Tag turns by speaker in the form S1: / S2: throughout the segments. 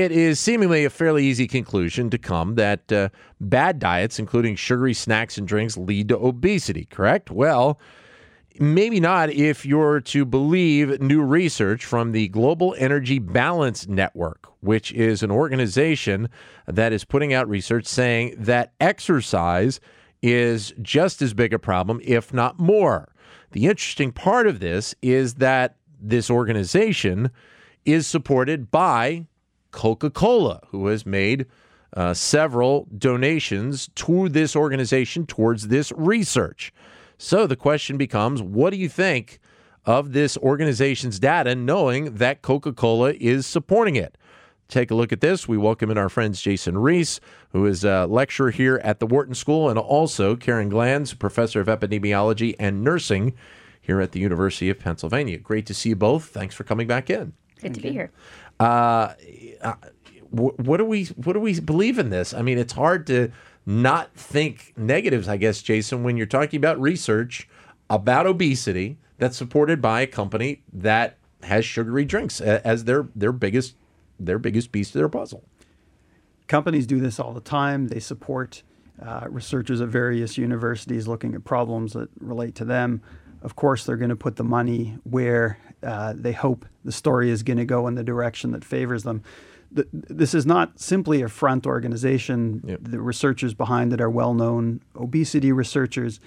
S1: It is seemingly a fairly easy conclusion to come that uh, bad diets, including sugary snacks and drinks, lead to obesity, correct? Well, maybe not if you're to believe new research from the Global Energy Balance Network, which is an organization that is putting out research saying that exercise is just as big a problem, if not more. The interesting part of this is that this organization is supported by Coca Cola, who has made uh, several donations to this organization towards this research. So the question becomes what do you think of this organization's data, knowing that Coca Cola is supporting it? Take a look at this. We welcome in our friends Jason Riis, who is a lecturer here at the Wharton School, and also Karen Glanz, professor of epidemiology and nursing here at the University of Pennsylvania. Great to see you both. Thanks for coming back in.
S2: Good to be here.
S1: Uh, uh, what do we what do we believe in this? I mean, it's hard to not think negatives, I guess, Jason, when you're talking about research about obesity that's supported by a company that has sugary drinks as their their biggest their biggest piece of their puzzle.
S3: Companies do this all the time. They support uh, researchers at various universities looking at problems that relate to them. Of course, they're going to put the money where uh, they hope the story is going to go in the direction that favors them. Th- this is not simply a front organization.
S1: Yep.
S3: The researchers behind it are well known obesity researchers.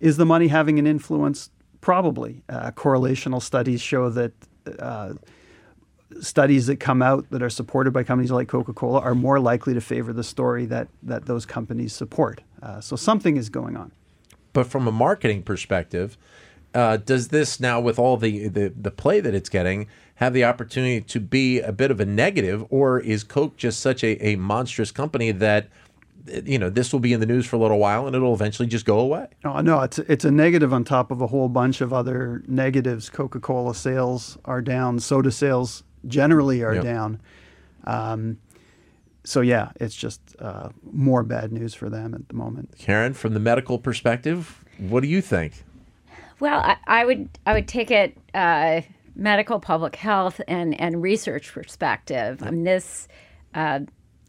S3: Is the money having an influence? Probably. Uh, correlational studies show that uh, studies that come out that are supported by companies like Coca-Cola are more likely to favor the story that that those companies support. Uh, so something is going on.
S1: But from a marketing perspective, uh, does this now, with all the, the the play that it's getting, have the opportunity to be a bit of a negative, or is Coke just such a, a monstrous company that you know this will be in the news for a little while and it'll eventually just go away?
S3: Oh, no, it's it's a negative on top of a whole bunch of other negatives. Coca-Cola sales are down. Soda sales generally are
S1: Yep.
S3: down. Um, so yeah, it's just uh, more bad news for them at the moment.
S1: Karen, from the medical perspective, what do you think?
S2: Well, I, I would I would take it uh, medical, public health, and and research perspective. I mean, this uh,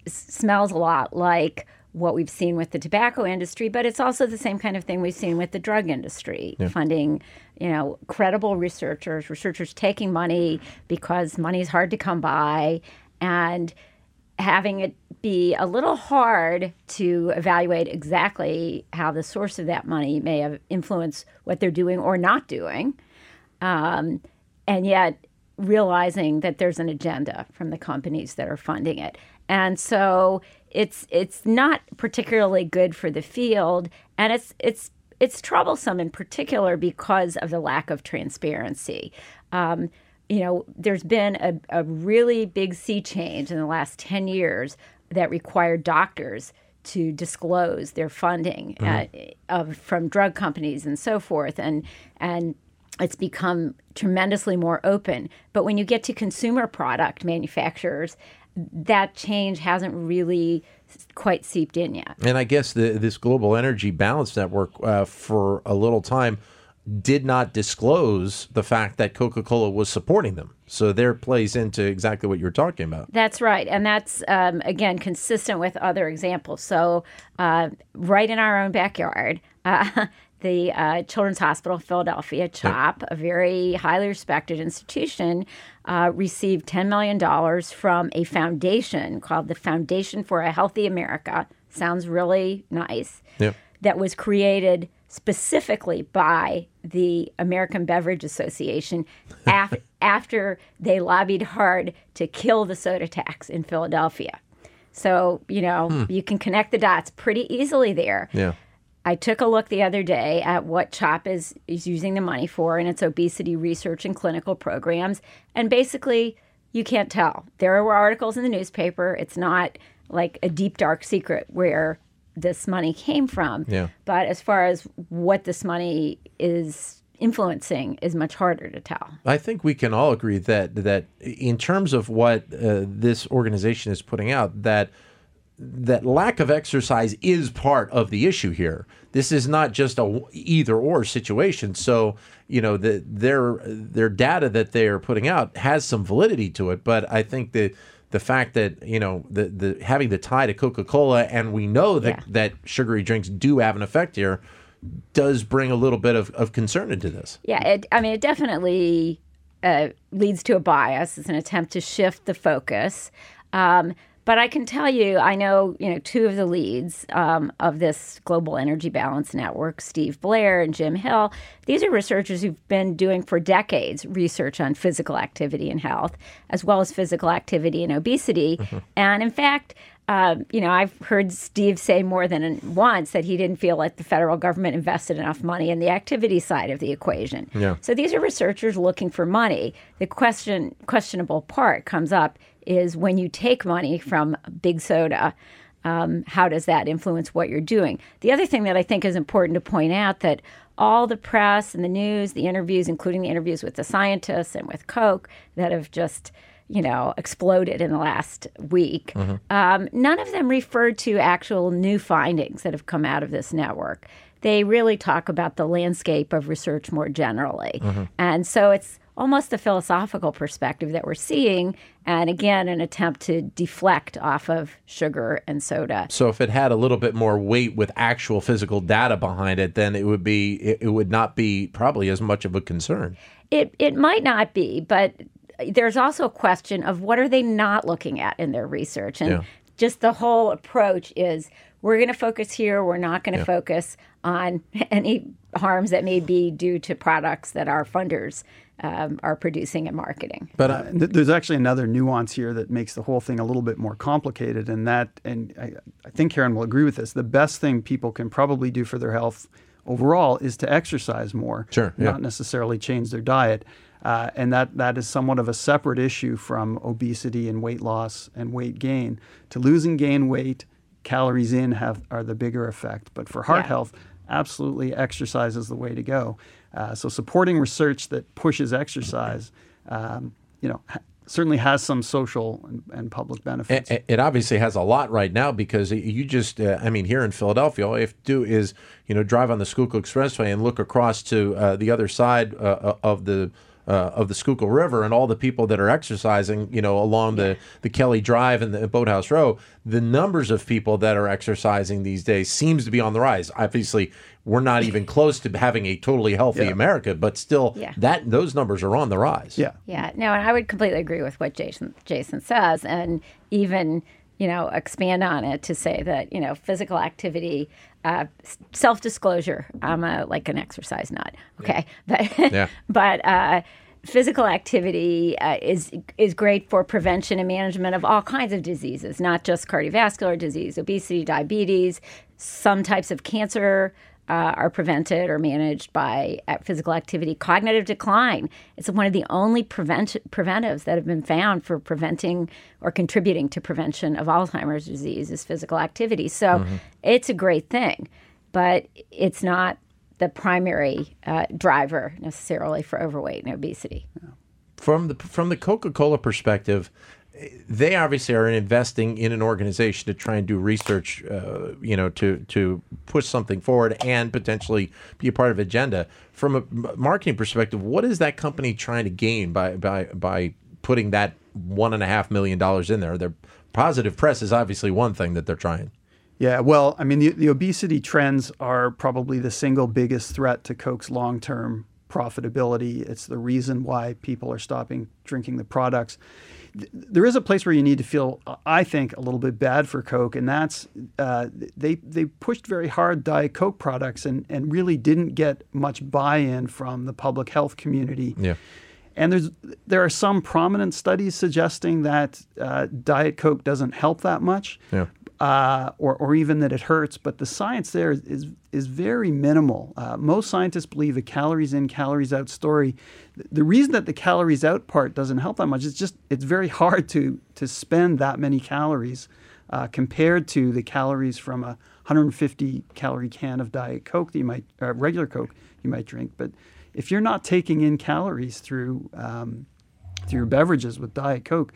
S2: s- smells a lot like what we've seen with the tobacco industry, but it's also the same kind of thing we've seen with the drug industry, funding, you know, credible researchers, researchers taking money because money's hard to come by, and having it be a little hard to evaluate exactly how the source of that money may have influenced what they're doing or not doing, um, and yet realizing that there's an agenda from the companies that are funding it, and so it's it's not particularly good for the field, and it's it's it's troublesome in particular because of the lack of transparency. Um, you know, there's been a, a really big sea change in the last 10 years that required doctors to disclose their funding uh, of, from drug companies and so forth. And, and it's become tremendously more open. But when you get to consumer product manufacturers, that change hasn't really quite seeped in yet.
S1: And I guess the, this global energy balance network uh, for a little time did not disclose the fact that Coca-Cola was supporting them. So there plays into exactly what you're talking about.
S2: That's right. And that's, um, again, consistent with other examples. So, uh, right in our own backyard, uh, the uh, Children's Hospital of Philadelphia, CHOP, a very highly respected institution, uh, received $10 million from a foundation called the Foundation for a Healthy America. Sounds really nice.
S1: Yep.
S2: That was created specifically by the American Beverage Association af- after they lobbied hard to kill the soda tax in Philadelphia. So, you know, hmm. you can connect the dots pretty easily there.
S1: Yeah.
S2: I took a look the other day at what CHOP is, is using the money for in its obesity research and clinical programs. And basically, you can't tell. There were articles in the newspaper. It's not like a deep dark secret where this money came from.
S1: Yeah.
S2: But as far as what this money is influencing is much harder to tell.
S1: I think we can all agree that that in terms of what uh, this organization is putting out, that that lack of exercise is part of the issue here. This is not just a either or situation. So you know the, their their data that they are putting out has some validity to it, but I think that the fact that you know the the having the tie to Coca Cola and we know that
S2: Yeah.
S1: that sugary drinks do have an effect here does bring a little bit of, of concern into this.
S2: Yeah, it, I mean, it definitely uh, leads to a bias. It's an attempt to shift the focus. Um, but I can tell you, I know, you know, two of the leads um, of this global energy balance network, Steve Blair and Jim Hill. These are researchers who've been doing for decades research on physical activity and health, as well as physical activity and obesity. And in fact, um, you know, I've heard Steve say more than once that he didn't feel like the federal government invested enough money in the activity side of the equation.
S1: Yeah.
S2: So these are researchers looking for money. The question, questionable part comes up is when you take money from big soda, um, how does that influence what you're doing? The other thing that I think is important to point out that all the press and the news, the interviews, including the interviews with the scientists and with Coke that have just you know exploded in the last week, um, none of them referred to actual new findings that have come out of this network. They really talk about the landscape of research more generally, and so it's almost a philosophical perspective that we're seeing, and again, an attempt to deflect off of sugar and soda.
S1: So if it had a little bit more weight with actual physical data behind it, then it would be it, would not be probably as much of a concern.
S2: It it might not be, but there's also a question of what are they not looking at in their research, and
S1: Yeah.
S2: just the whole approach is we're going to focus here. We're not going to focus on any harms that may be due to products that our funders um, are producing and marketing.
S1: But
S3: Uh, th- there's actually another nuance here that makes the whole thing a little bit more complicated, and that, and I, I think Karen will agree with this. The best thing people can probably do for their health overall is to exercise more,
S1: Sure, yeah.
S3: not necessarily change their diet, uh, and that that is somewhat of a separate issue from obesity and weight loss and weight gain. To lose and gain weight, calories in have are the bigger effect, but for heart
S2: Yeah.
S3: health, absolutely exercise is the way to go. Uh, so supporting research that pushes exercise, um, you know, ha- certainly has some social and, and public benefits.
S1: It, it obviously has a lot right now because you just, uh, I mean, here in Philadelphia, all you have to do is, you know, drive on the Schuylkill Expressway and look across to uh, the other side uh, of the uh, of the Schuylkill River and all the people that are exercising, you know, along the, the Kelly Drive and the Boathouse Row. The numbers of people that are exercising these days seems to be on the rise. Obviously, we're not even close to having a totally healthy
S3: Yeah.
S1: America, but still,
S2: Yeah.
S1: that those numbers are on the rise.
S3: yeah.
S2: Yeah, no, and I would completely agree with what Jason Jason says, and even you know expand on it to say that you know physical activity, uh, self disclosure. I'm a like an exercise nut. Okay, but
S1: Yeah.
S2: but uh, physical activity uh, is is great for prevention and management of all kinds of diseases, not just cardiovascular disease, obesity, diabetes, some types of cancer. Uh, are prevented or managed by uh, physical activity. Cognitive decline. It's one of the only prevent- preventives that have been found for preventing or contributing to prevention of Alzheimer's disease is physical activity. So it's a great thing, but it's not the primary uh, driver necessarily for overweight and obesity.
S1: from the from the Coca-Cola perspective, they obviously are investing in an organization to try and do research, uh, you know, to to push something forward and potentially be a part of agenda. From a marketing perspective, what is that company trying to gain by by by putting that one and a half million dollars in there? Their positive press is obviously one thing that they're trying.
S3: Yeah, well, I mean, the, the obesity trends are probably the single biggest threat to Coke's long term profitability. It's the reason why people are stopping drinking the products. Th- There is a place where you need to feel, I think, a little bit bad for Coke, and that's uh, they they pushed very hard Diet Coke products and, and really didn't get much buy in from the public health community.
S1: Yeah.
S3: And there's there are some prominent studies suggesting that uh, Diet Coke doesn't help that much.
S1: Yeah.
S3: uh, or, or even that it hurts, but the science there is, is, is very minimal. Uh, most scientists believe a calories in, calories out story. The reason that the calories out part doesn't help that much is just it's very hard to, to spend that many calories uh, compared to the calories from a 150 calorie can of Diet Coke that you might, uh, regular Coke you might drink. But if you're not taking in calories through um, through beverages with Diet Coke,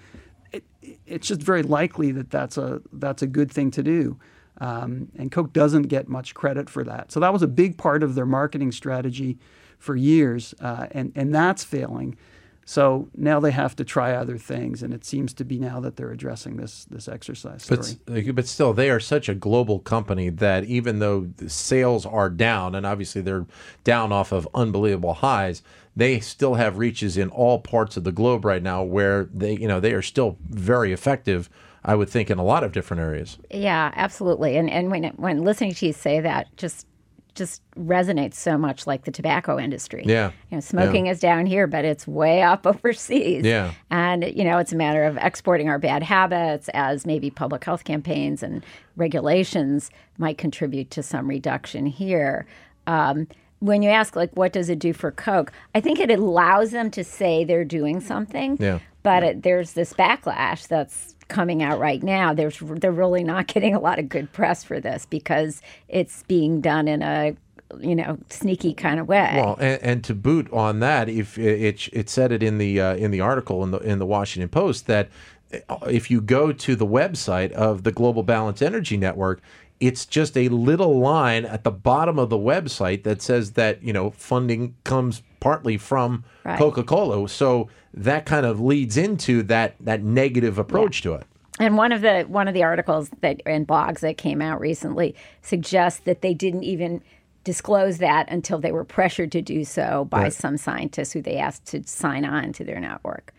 S3: it, it's just very likely that that's a that's a good thing to do. Um, and Coke doesn't get much credit for that. So that was a big part of their marketing strategy for years, uh, and and that's failing. So now they have to try other things, and it seems to be now that they're addressing this this exercise story.
S1: But, but still, they are such a global company that even though the sales are down, and obviously they're down off of unbelievable highs, they still have reaches in all parts of the globe right now where they, you know, they are still very effective. I would think in a lot of different areas.
S2: Yeah, absolutely. And and when when listening to you say that, just just resonates so much like the tobacco industry.
S1: Yeah.
S2: You know, smoking
S1: yeah.
S2: is down here, but it's way up overseas.
S1: Yeah.
S2: And, you know, it's a matter of exporting our bad habits as maybe public health campaigns and regulations might contribute to some reduction here. Um, when you ask, like, what does it do for Coke? I think it allows them to say they're doing something.
S1: Yeah.
S2: But it, there's this backlash that's coming out right now, there's they're really not getting a lot of good press for this because it's being done in a you know sneaky kind of way.
S1: Well, and, and to boot on that, if it, it said it in the uh, in the article in the in the Washington Post that uh, if you go to the website of the Global Balance Energy Network, it's just a little line at the bottom of the website that says that you know funding comes partly from right. Coca-Cola. So that kind of leads into that that negative approach yeah. to it.
S2: And one of the one of the articles that and blogs that came out recently suggests that they didn't even disclose that until they were pressured to do so by right. some scientists who they asked to sign on to their network.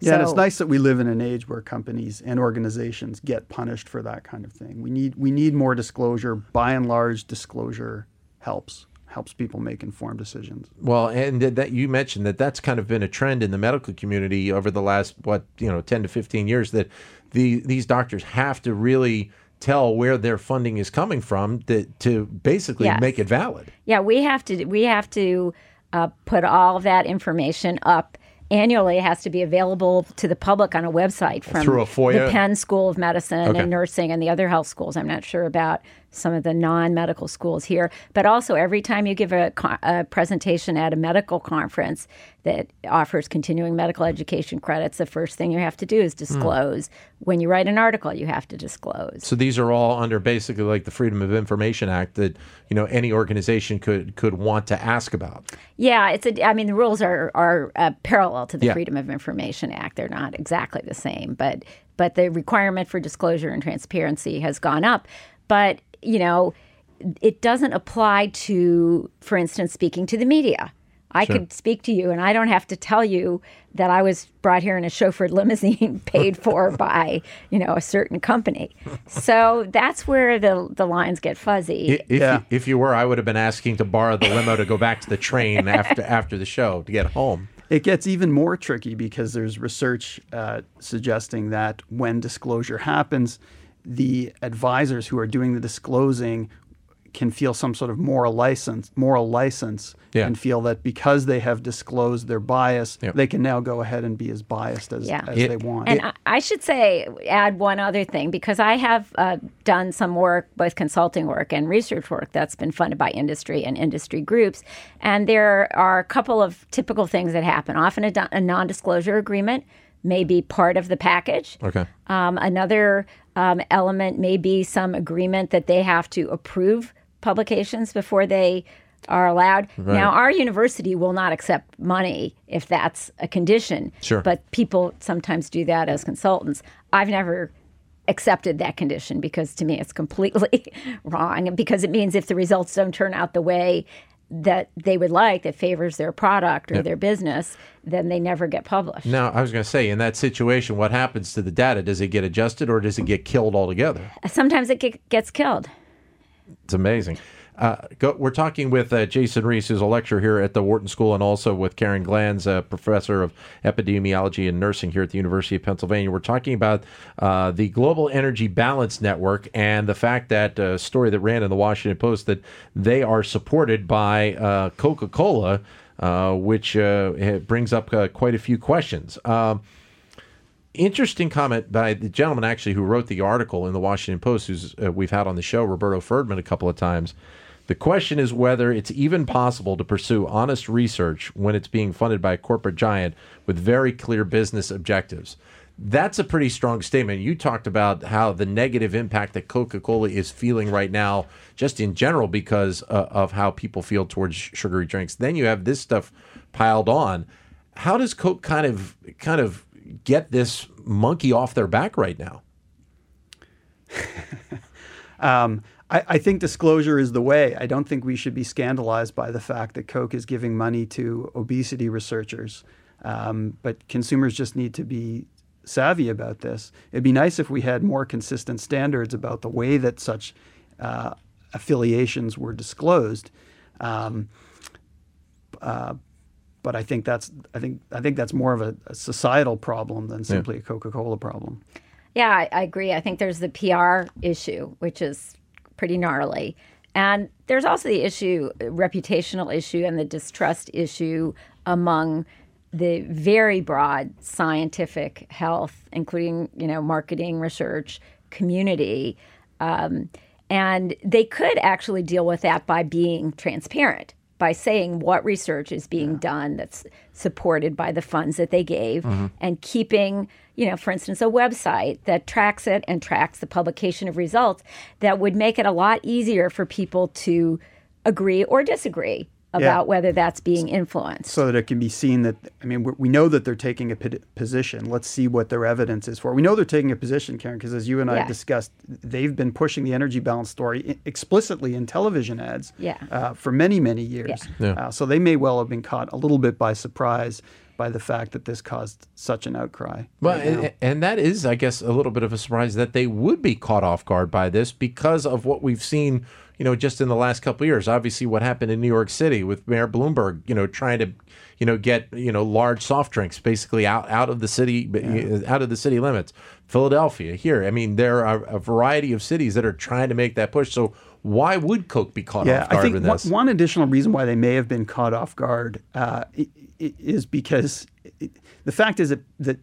S3: Yeah, so, and it's nice that we live in an age where companies and organizations get punished for that kind of thing. We need we need more disclosure. By and large, disclosure helps helps people make informed decisions.
S1: Well, and that you mentioned that that's kind of been a trend in the medical community over the last what you know ten to fifteen years that the these doctors have to really tell where their funding is coming from to, to basically yes. make it valid.
S2: Yeah, we have to we have to uh, put all of that information up annually it has to be available to the public on a website from
S1: Through a FOIA?
S2: the Penn School of Medicine
S1: okay.
S2: and Nursing and the other health schools. I'm not sure about some of the non-medical schools here, but also every time you give a, a, presentation at a medical conference that offers continuing medical education credits, the first thing you have to do is disclose. Mm. When you write an article, you have to disclose.
S1: So these are all under basically like the Freedom of Information Act that you know any organization could could want to ask about.
S2: Yeah, it's a. I mean, the rules are are uh, parallel to the yeah. Freedom of Information Act. They're not exactly the same, but but the requirement for disclosure and transparency has gone up. But you know, it doesn't apply to, for instance, speaking to the media. I sure. could speak to you, and I don't have to tell you that I was brought here in a chauffeured limousine paid for by, you know, a certain company. So that's where the the lines get fuzzy.
S1: If, yeah. you, if you were, I would have been asking to borrow the limo to go back to the train after after the show to get home.
S3: It gets even more tricky because there's research uh, suggesting that when disclosure happens, the advisors who are doing the disclosing can feel some sort of moral license, moral license, yeah. and feel that because they have disclosed their bias, yep. they can now go ahead and be as biased as, yeah. as it, they want.
S2: And it, I should say, add one other thing because I have uh, done some work, both consulting work and research work, that's been funded by industry and industry groups, and there are a couple of typical things that happen. Often a, a non-disclosure agreement may be part of the package.
S1: Okay.
S2: Um, another um, element may be some agreement that they have to approve publications before they are allowed. Right. Now, our university will not accept money if that's a condition.
S1: Sure.
S2: But people sometimes do that as consultants. I've never accepted that condition because to me it's completely wrong because it means if the results don't turn out the way that they would like that favors their product or their business, then they never get published.
S1: Now, I was going to say, in that situation, what happens to the data? Does it get adjusted or does it get killed altogether?
S2: Sometimes it get, gets killed.
S1: It's amazing. Uh, go, we're talking with uh, Jason Riis, who's a lecturer here at the Wharton School, and also with Karen Glanz, a professor of epidemiology and nursing here at the University of Pennsylvania. We're talking about uh, the Global Energy Balance Network and the fact that a uh, story that ran in the Washington Post that they are supported by uh, Coca Cola, which brings up quite a few questions. Um, interesting comment by the gentleman actually who wrote the article in the Washington Post, who's uh, we've had on the show, Roberto Ferdman, a couple of times. The question is whether it's even possible to pursue honest research when it's being funded by a corporate giant with very clear business objectives. That's a pretty strong statement. You talked about how the negative impact that Coca Cola is feeling right now, just in general, because uh, of how people feel towards sugary drinks. Then you have this stuff piled on. How does Coke kind of kind of get this monkey off their back right now?
S3: um, I, I, think disclosure is the way. I don't think we should be scandalized by the fact that Coke is giving money to obesity researchers. Um, but consumers just need to be savvy about this. It'd be nice if we had more consistent standards about the way that such uh, affiliations were disclosed. Um, uh, but I think that's I think I think that's more of a, a societal problem than simply yeah. a Coca-Cola problem.
S2: Yeah, I, I, agree. I think there's the PR issue, which is pretty gnarly, and there's also the issue, reputational issue, and the distrust issue among the very broad scientific health, including you know marketing, research community. Um, and they could actually deal with that by being transparent by saying what research is being yeah. done that's supported by the funds that they gave mm-hmm. and keeping you know for instance a website that tracks it and tracks the publication of results that would make it a lot easier for people to agree or disagree about yeah. whether that's being influenced.
S3: So that it can be seen that, I mean, we know that they're taking a position. Let's see what their evidence is for. We know they're taking a position, Karen, because as you and I discussed, they've been pushing the energy balance story explicitly in television ads
S2: yeah.
S3: uh, for many, many years. Yeah. Uh, so they may well have been caught a little bit by surprise by the fact that this caused such an outcry.
S1: Well, right and, and, that is, I guess, a little bit of a surprise that they would be caught off guard by this because of what we've seen you know, just in the last couple of years. Obviously, what happened in New York City with Mayor Bloomberg, you know, trying to, you know, get you know large soft drinks basically out out of the city, yeah. out of the city limits. Philadelphia, here, I mean, there are a variety of cities that are trying to make that push. So why would Coke be caught
S3: yeah,
S1: off guard
S3: I think? One, one additional reason why they may have been caught off guard uh, is because the fact is that, that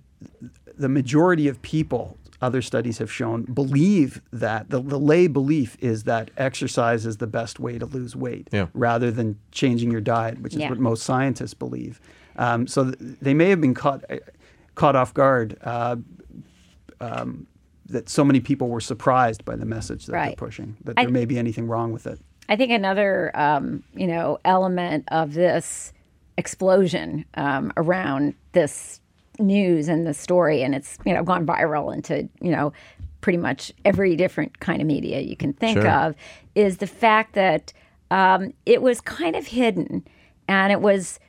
S3: the majority of people other studies have shown, believe that the, the lay belief is that exercise is the best way to lose weight
S1: yeah.
S3: rather than changing your diet, which is yeah. what most scientists believe. Um, so th- they may have been caught caught off guard uh, um, that so many people were surprised by the message that right. they're pushing that I, there may be anything wrong with it.
S2: I think another um, you know element of this explosion um, around this news and the story, and it's you know gone viral into you know pretty much every different kind of media you can think sure. of, is the fact that um, it was kind of hidden, and it was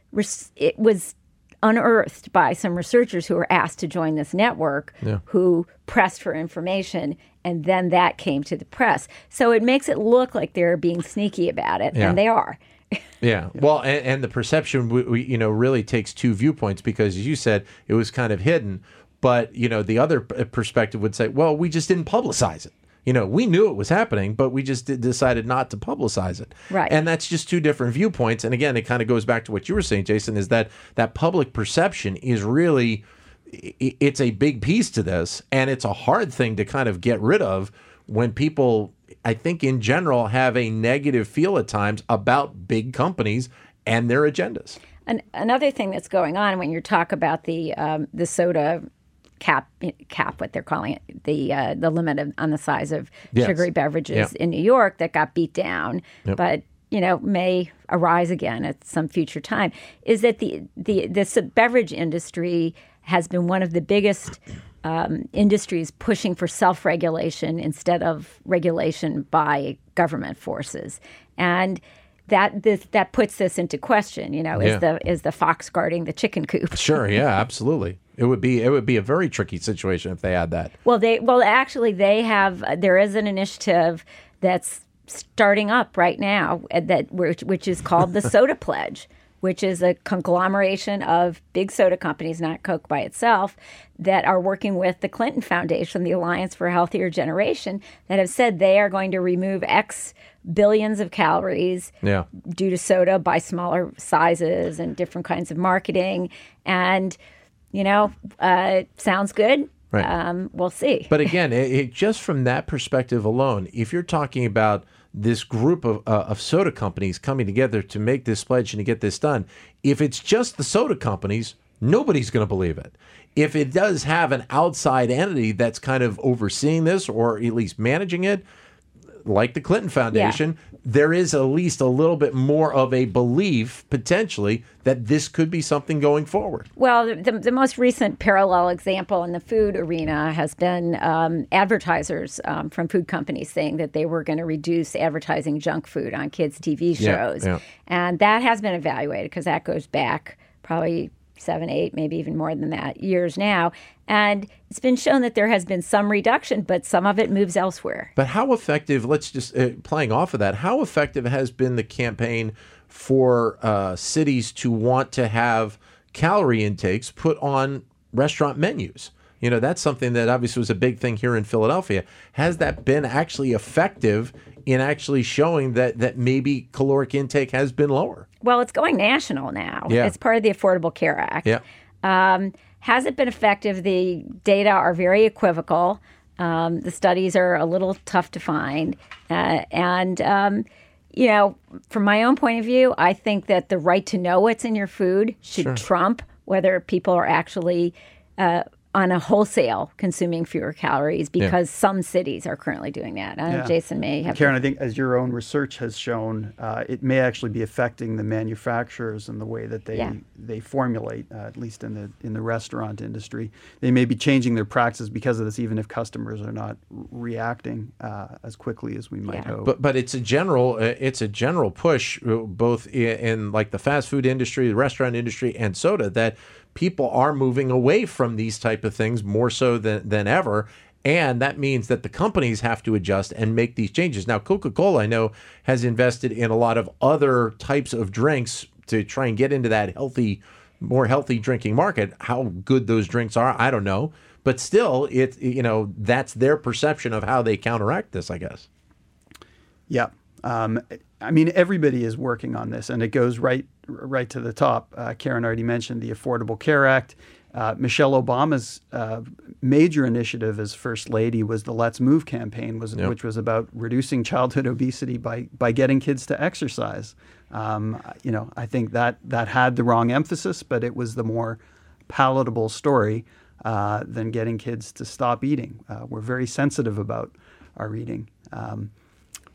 S2: it was unearthed by some researchers who were asked to join this network yeah. who pressed for information and then that came to the press so it makes it look like they're being sneaky about it yeah. and they are
S1: yeah. Well, and, and the perception, we, we, you know, really takes two viewpoints because, as you said, it was kind of hidden. But you know, the other perspective would say, well, we just didn't publicize it. You know, we knew it was happening, but we just did, decided not to publicize it.
S2: Right.
S1: And that's just two different viewpoints. And again, it kind of goes back to what you were saying, Jason, is that that public perception is really it's a big piece to this, and it's a hard thing to kind of get rid of when people I think in general have a negative feel at times about big companies and their agendas.
S2: An- another thing that's going on when you talk about the um, the soda cap cap what they're calling it the uh, the limit of, on the size of yes. sugary beverages in New York that got beat down, yep. but you know may arise again at some future time is that the the this beverage industry has been one of the biggest um, industries pushing for self regulation instead of regulation by government forces. And that this, that puts this into question. You know, yeah. is the is the fox guarding the chicken coop?
S1: Sure. Yeah. Absolutely. It would be it would be a very tricky situation if they had that.
S2: Well, they well actually they have there is an initiative that's starting up right now uh, that which, which is called the Soda Pledge, which is a conglomeration of big soda companies, not Coke by itself, that are working with the Clinton Foundation, the Alliance for a Healthier Generation, that have said they are going to remove X billions of calories
S1: Yeah.
S2: due to soda by smaller sizes and different kinds of marketing. And, you know, uh, sounds good.
S1: Right.
S2: Um, we'll see.
S1: But again, it, it, just from that perspective alone, if you're talking about this group of, uh, of soda companies coming together to make this pledge and to get this done, if it's just the soda companies, nobody's going to believe it. If it does have an outside entity that's kind of overseeing this or at least managing it, like the Clinton Foundation, there is at least a little bit more of a belief potentially that this could be something going forward.
S2: Well, the, the, most recent parallel example in the food arena has been um, advertisers um, from food companies saying that they were going to reduce advertising junk food on kids' TV
S1: Yeah,
S2: shows.
S1: yeah.
S2: And that has been evaluated because that goes back probably seven, eight, maybe even more than that years now. And it's been shown that there has been some reduction, but some of it moves elsewhere.
S1: But how effective, let's just uh, playing off of that, how effective has been the campaign for uh, cities to want to have calorie intakes put on restaurant menus? You know, that's something that obviously was a big thing here in Philadelphia. Has that been actually effective in actually showing that, that maybe caloric intake has been lower?
S2: Well, it's going national now.
S1: Yeah.
S2: It's part of the Affordable Care Act.
S1: Yeah.
S2: Um, has it been effective? The data are very equivocal. Um, the studies are a little tough to find. Uh, and, um, you know, from my own point of view, I think that the right to know what's in your food should trump whether people are actually uh, on a wholesale consuming fewer calories because some cities are currently doing that. I know
S3: Yeah.
S2: Jason may have.
S3: Karen, I think as your own research has shown, uh, it may actually be affecting the manufacturers and the way that they
S2: Yeah.
S3: they formulate, uh, at least in the in the restaurant industry. They may be changing their practices because of this, even if customers are not reacting uh, as quickly as we might
S2: Yeah.
S3: hope.
S1: But but it's a general uh, it's a general push uh, both in, in like the fast food industry, the restaurant industry, and soda that people are moving away from these type of things more so than than ever. And that means that the companies have to adjust and make these changes. Now, Coca Cola, I know, has invested in a lot of other types of drinks to try and get into that healthy, more healthy drinking market. How good those drinks are, I don't know. But still, it you know that's their perception of how they counteract this, I guess.
S3: Yeah. Um, I mean, everybody is working on this, and it goes right right to the top. Uh, Karen already mentioned the Affordable Care Act. Uh, Michelle Obama's uh, major initiative as First Lady was the Let's Move campaign, was,
S1: Yep.
S3: which was about reducing childhood obesity by by getting kids to exercise. Um, you know, I think that that had the wrong emphasis, but it was the more palatable story uh, than getting kids to stop eating. Uh, we're very sensitive about our eating. Um,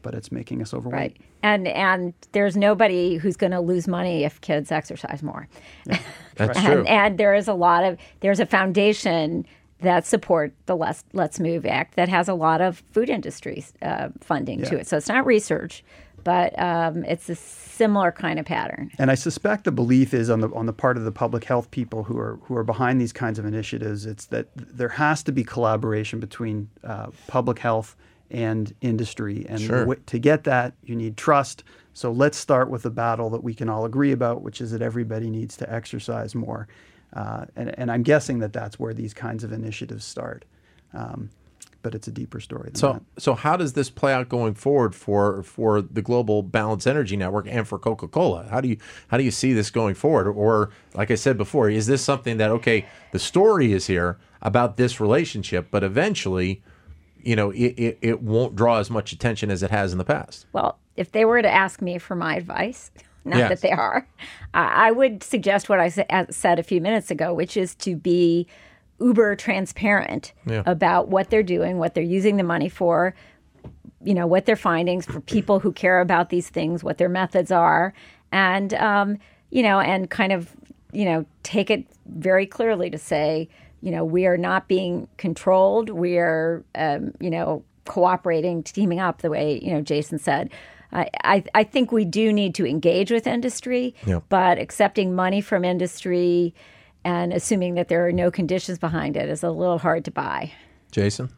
S3: but it's making us overweight.
S2: Right. And and there's nobody who's going to lose money if kids exercise more.
S1: That's
S2: and,
S1: true.
S2: and there is a lot of there's a foundation that support the Let's Let's Move Act that has a lot of food industry uh, funding to it. So it's not research, but um, it's a similar kind of pattern.
S3: And I suspect the belief is on the on the part of the public health people who are who are behind these kinds of initiatives. It's that there has to be collaboration between uh, public health and industry, and
S1: Sure.
S3: w- to get that, you need trust. So let's start with a battle that we can all agree about, which is that everybody needs to exercise more. Uh, and, and I'm guessing that that's where these kinds of initiatives start. Um, but it's a deeper story than
S1: So,
S3: that.
S1: so how does this play out going forward for for the global Balance Energy Network and for Coca Cola? How do you how do you see this going forward? Or, like I said before, is this something that okay, the story is here about this relationship, but eventually, you know, it, it, it won't draw as much attention as it has in the past.
S2: Well, if they were to ask me for my advice, not
S1: Yes.
S2: that they are, I I would suggest what I said a few minutes ago, which is to be uber transparent
S1: Yeah.
S2: about what they're doing, what they're using the money for, you know, what their findings for people who care about these things, what their methods are, and um, you know, and kind of you know take it very clearly to say, you know, we are not being controlled. We are, um, you know, cooperating, teaming up the way you know Jason said. I, I, I think we do need to engage with industry,
S1: Yeah.
S2: but accepting money from industry and assuming that there are no conditions behind it is a little hard to buy.
S1: Jason,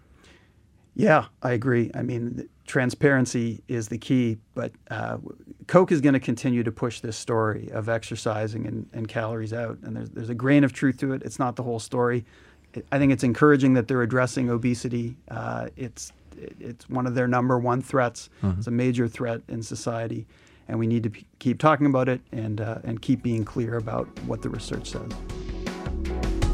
S3: Yeah, I agree. I mean, th- transparency is the key. But uh, Coke is going to continue to push this story of exercising and, and calories out. And there's, there's a grain of truth to it. It's not the whole story. It, I think it's encouraging that they're addressing obesity. Uh, it's it's one of their number one threats. Mm-hmm. It's a major threat in society, and we need to p- keep talking about it and uh, and keep being clear about what the research says.